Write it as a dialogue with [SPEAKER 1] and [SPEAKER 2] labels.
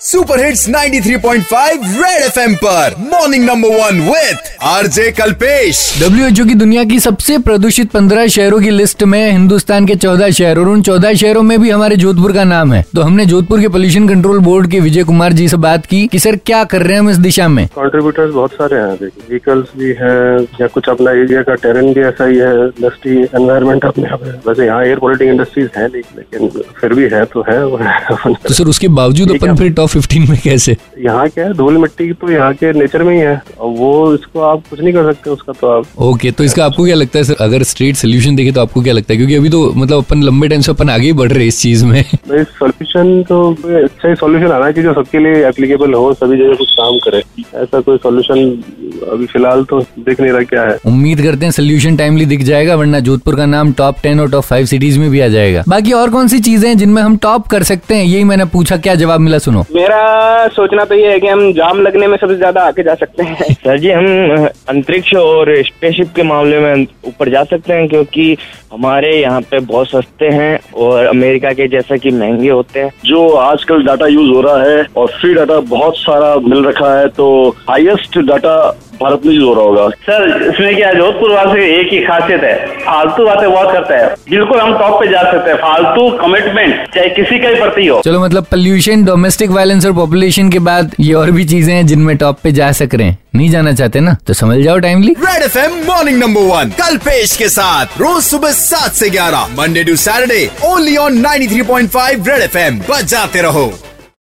[SPEAKER 1] Super hits 93.5 red FM पर। Morning number one with RJ Kalpesh
[SPEAKER 2] W की दुनिया की सबसे प्रदूषित पंद्रह शहरों की लिस्ट में हिंदुस्तान के चौदह शहर और उन चौदह शहरों में भी हमारे जोधपुर का नाम है। तो हमने जोधपुर के पोल्यूशन कंट्रोल बोर्ड के विजय कुमार जी से बात की कि सर क्या कर रहे हैं हम इस दिशा में?
[SPEAKER 3] कॉन्ट्रीब्यूटर्स बहुत सारे हैं व्हीकल्स भी हैं या कुछ अपना एरिया का टेरेन भी ऐसा ही है इंडस्ट्री एनवायरमेंट अपने आप है। वैसे यहाँ एयर पोलिटिंग इंडस्ट्रीज़ है लेकिन फिर भी है तो है
[SPEAKER 2] तो सर उसके बावजूद अपन फिर टॉप फिफ्टीन में कैसे?
[SPEAKER 3] यहाँ क्या है? धूल मिट्टी तो यहाँ के नेचर में ही है। और वो इसको आप कुछ नहीं कर सकते उसका तो आप
[SPEAKER 2] ओके तो इसका आपको क्या लगता है सर? अगर स्ट्रेट सोल्यूशन देखे तो आपको क्या लगता है? क्योंकि अभी तो मतलब अपन लंबे टाइम से अपन आगे ही बढ़ रहे हैं इस चीज़ में।
[SPEAKER 3] सोल्यूशन तो अच्छा ही सोल्यूशन आना चाहिए जो सबके लिए एप्लीकेबल हो सभी जगह कुछ काम करे। ऐसा कोई सोल्यूशन अभी फ़िलहाल तो दिख नहीं रहा क्या है।
[SPEAKER 2] उम्मीद करते हैं सोल्यूशन टाइमली दिख जाएगा वरना जोधपुर का नाम टॉप टेन और टॉप फाइव सिटीज़ में भी आ जाएगा। बाकी और कौन सी चीज़ें हैं जिनमें हम टॉप कर सकते हैं यही मैंने पूछा क्या जवाब मिला सुनो।
[SPEAKER 4] मेरा सोचना तो ये है की हम जाम लगने में सबसे ज़्यादा आगे जा सकते हैं।
[SPEAKER 5] सर जी हम अंतरिक्ष और स्पेसशिप के मामले में ऊपर जा सकते हैं क्योंकि हमारे यहाँ पे बहुत सस्ते हैं और अमेरिका के जैसा कि महँगे होते हैं।
[SPEAKER 6] जो आजकल डाटा यूज़ हो रहा है और फ्री डाटा बहुत सारा मिल रखा है तो हाईएस्ट डाटा भारत में यूज़ हो रहा होगा।
[SPEAKER 7] सर इसमें क्या जोधपुर वाले एक ही खासियत है फालतू बातें बहुत करता है। बिल्कुल हम टॉप पे जा सकते हैं फालतू कमिटमेंट चाहे किसी का ही प्रति हो।
[SPEAKER 2] चलो मतलब पोल्यूशन डोमेस्टिक वायलेंस और पॉपुलेशन के बाद ये और भी चीज़ें हैं जिनमें टॉप पे जा सक रहे हैं। नहीं जाना चाहते ना? तो समझ जाओ timely
[SPEAKER 1] red F M morning number one Kalpesh के साथ रोज सुबह सात से ग्यारह Monday to Saturday only on 93.5 red F M बजाते रहो।